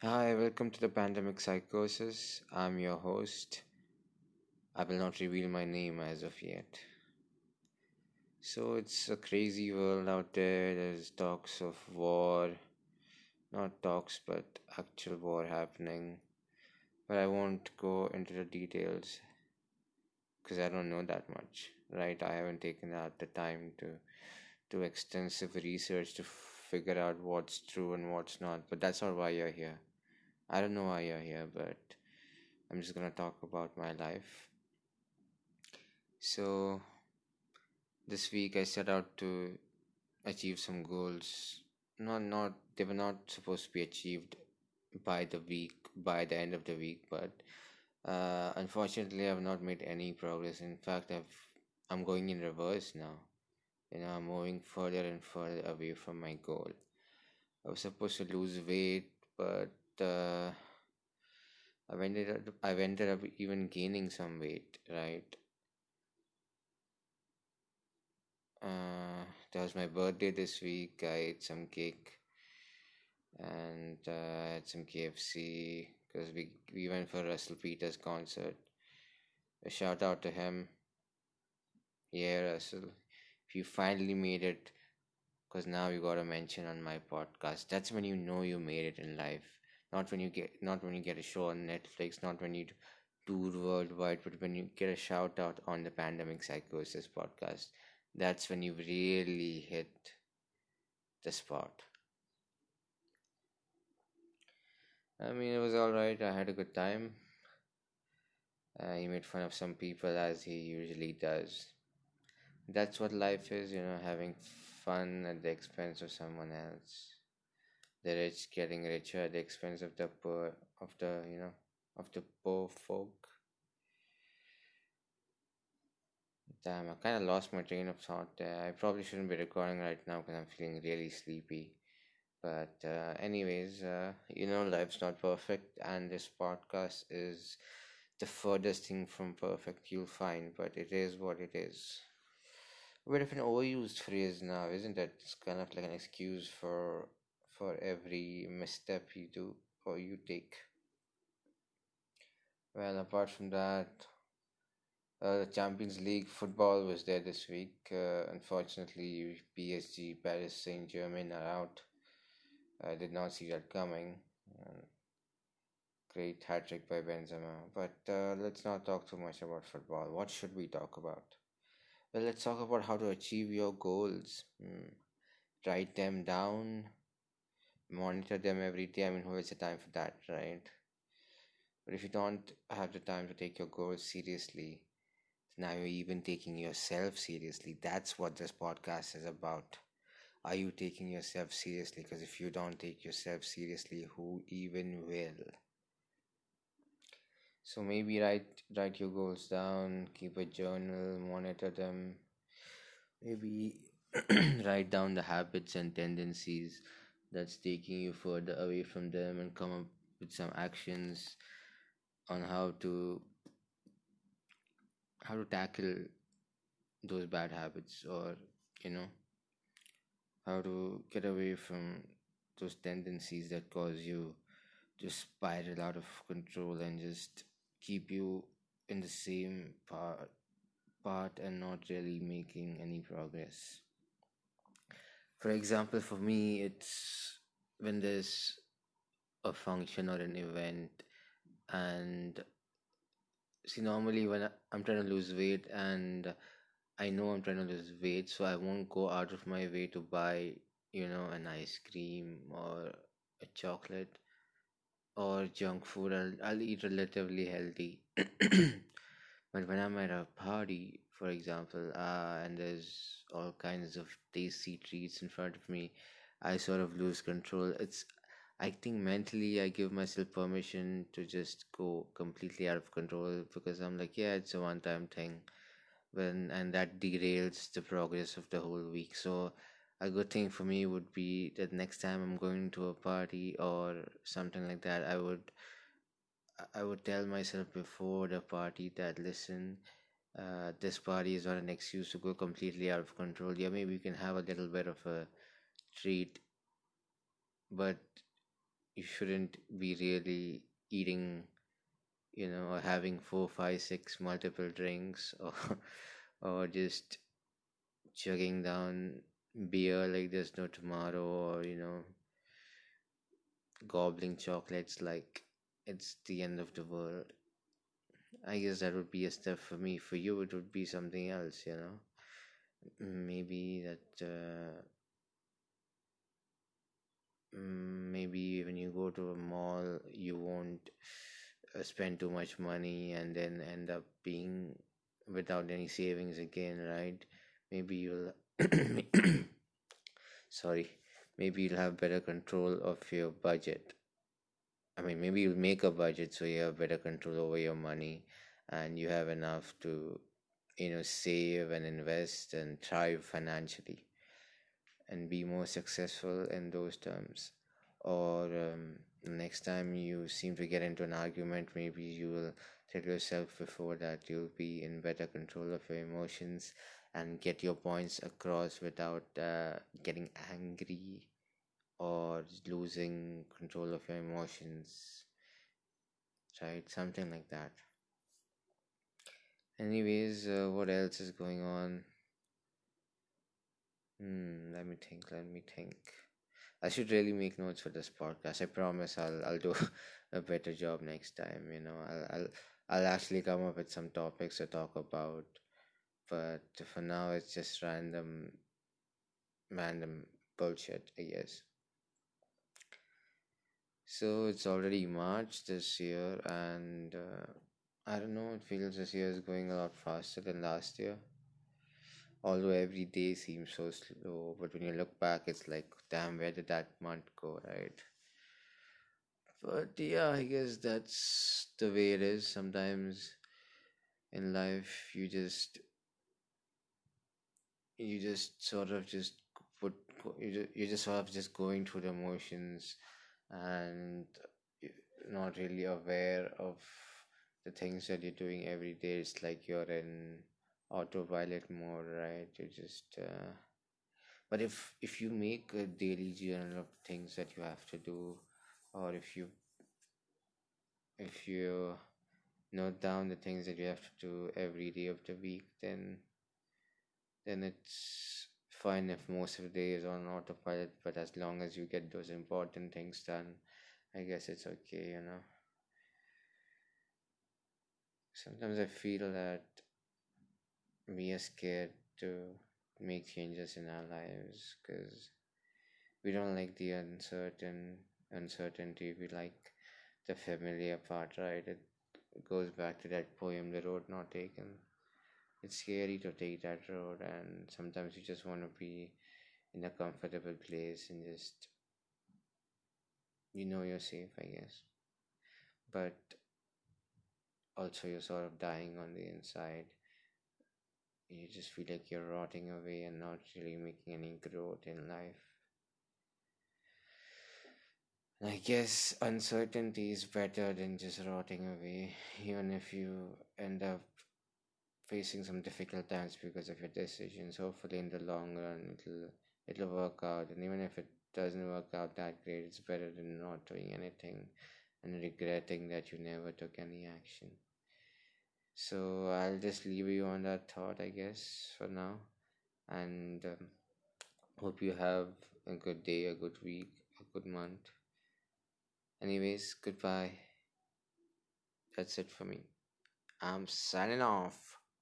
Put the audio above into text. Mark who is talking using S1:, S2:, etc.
S1: Hi, welcome to the Pandemic Psychosis. I'm your host. I will not reveal my name as of yet. So, it's a crazy world out there. There's talks of war. Not talks, but actual war happening. But I won't go into the details because I don't know that much, right? I haven't taken out the time to do extensive research to figure out what's true and what's not. But that's not why you're here. I don't know why you're here, but I'm just gonna talk about my life. So, this week I set out to achieve some goals. Not, not they were not supposed to be achieved by the week, by the end of the week, but uh, unfortunately, I've not made any progress. In fact, I've I'm going in reverse now. You know, I'm moving further and further away from my goal. I was supposed to lose weight, but uh, I've ended up, I've ended up even gaining some weight, right? Uh, that was my birthday this week. I ate some cake and uh, had some KFC because we we went for Russell Peters concert. A shout out to him. Yeah, Russell, if you finally made it, because now you got a mention on my podcast. That's when you know you made it in life not when you get not when you get a show on netflix not when you tour worldwide but when you get a shout out on the pandemic psychosis podcast that's when you really hit the spot. I mean it was all right. I had a good time. Uh, he made fun of some people as he usually does. That's what life is you know having fun at the expense of someone else the rich getting richer at the expense of the poor of the you know of the poor folk. Damn i kind of lost my train of thought there. I probably shouldn't be recording right now because i'm feeling really sleepy. But uh, anyways uh, you know life's not perfect and this podcast is the furthest thing from perfect you'll find but it is what it is. A bit of an overused phrase now isn't it? It's kind of like an excuse for for every misstep you do or you take. Well, apart from that, uh, the Champions League football was there this week. Uh, unfortunately, PSG, Paris Saint Germain are out. I did not see that coming. Great hat trick by Benzema. But uh, let's not talk too much about football. What should we talk about? Well, let's talk about how to achieve your goals. Hmm. Write them down, monitor them every day. I mean, who has the time for that, right? But if you don't have the time to take your goals seriously, now you're even taking yourself seriously. That's what this podcast is about. Are you taking yourself seriously? Because if you don't take yourself seriously, who even will? So maybe write write your goals down, keep a journal, monitor them. Maybe write down the habits and tendencies that's taking you further away from them and come up with some actions on how to how to tackle those bad habits or you know how to get away from those tendencies that cause you to spiral out of control and just keep you in the same part part and not really making any progress for example, for me, it's when there's a function or an event, and see, normally when I'm trying to lose weight and I know I'm trying to lose weight, so I won't go out of my way to buy, you know, an ice cream or a chocolate or junk food. I'll, I'll eat relatively healthy. But when I'm at a party, for example, uh, and there's all kinds of tasty treats in front of me, I sort of lose control. It's, I think mentally I give myself permission to just go completely out of control because I'm like, yeah, it's a one time thing. When, and that derails the progress of the whole week. So, a good thing for me would be that next time I'm going to a party or something like that, I would I would tell myself before the party that listen, uh, this party is not an excuse to go completely out of control. Yeah, maybe you can have a little bit of a treat, but you shouldn't be really eating you know or having four five six multiple drinks or or just chugging down beer like there's no tomorrow or you know gobbling chocolates like it's the end of the world i guess that would be a step for me. For you it would be something else you know? Maybe that uh, mm, maybe when you go to a mall you won't uh, spend too much money and then end up being without any savings again right? Maybe you'll sorry. Maybe you'll have better control of your budget i mean maybe you'll make a budget so you have better control over your money and you have enough to you know save and invest and thrive financially and be more successful in those terms. Or um, next time you seem to get into an argument maybe you will tell yourself before that you'll be in better control of your emotions and get your points across without uh, getting angry or losing control of your emotions right? Something like that. Anyways uh, what else is going on? Hmm let me think let me think. I should really make notes for this podcast. I promise i'll i'll do a better job next time you know. I'll i'll, I'll actually come up with some topics to talk about but for now it's just random random bullshit i guess so it's already march this year and uh, i don't know it feels this year is going a lot faster than last year. Although every day seems so slow but when you look back it's like damn where did that month go right? But yeah i guess that's the way it is. Sometimes in life you just you just sort of just put you just, you just sort of just going through the motions and not really aware of the things that you're doing every day. It's like you're in autopilot mode right? You just uh, but if if you make a daily journal of things that you have to do or if you if you note down the things that you have to do every day of the week then then it's fine if most of the day is on autopilot but as long as you get those important things done i guess it's okay you know. Sometimes i feel that we are scared to make changes in our lives because we don't like the uncertain uncertainty we like the familiar part right? It goes back to that poem the road not taken it's scary to take that road and sometimes you just want to be in a comfortable place and just you know you're safe i guess. But also you're sort of dying on the inside. You just feel like you're rotting away and not really making any growth in life. I guess uncertainty is better than just rotting away, even if you end up facing some difficult times because of your decisions. Hopefully, in the long run, it'll it'll work out, and even if it doesn't work out that great, it's better than not doing anything and regretting that you never took any action. So I'll just leave you on that thought, I guess, for now. And um, hope you have a good day, a good week, a good month. Anyways, goodbye. That's it for me. I'm signing off.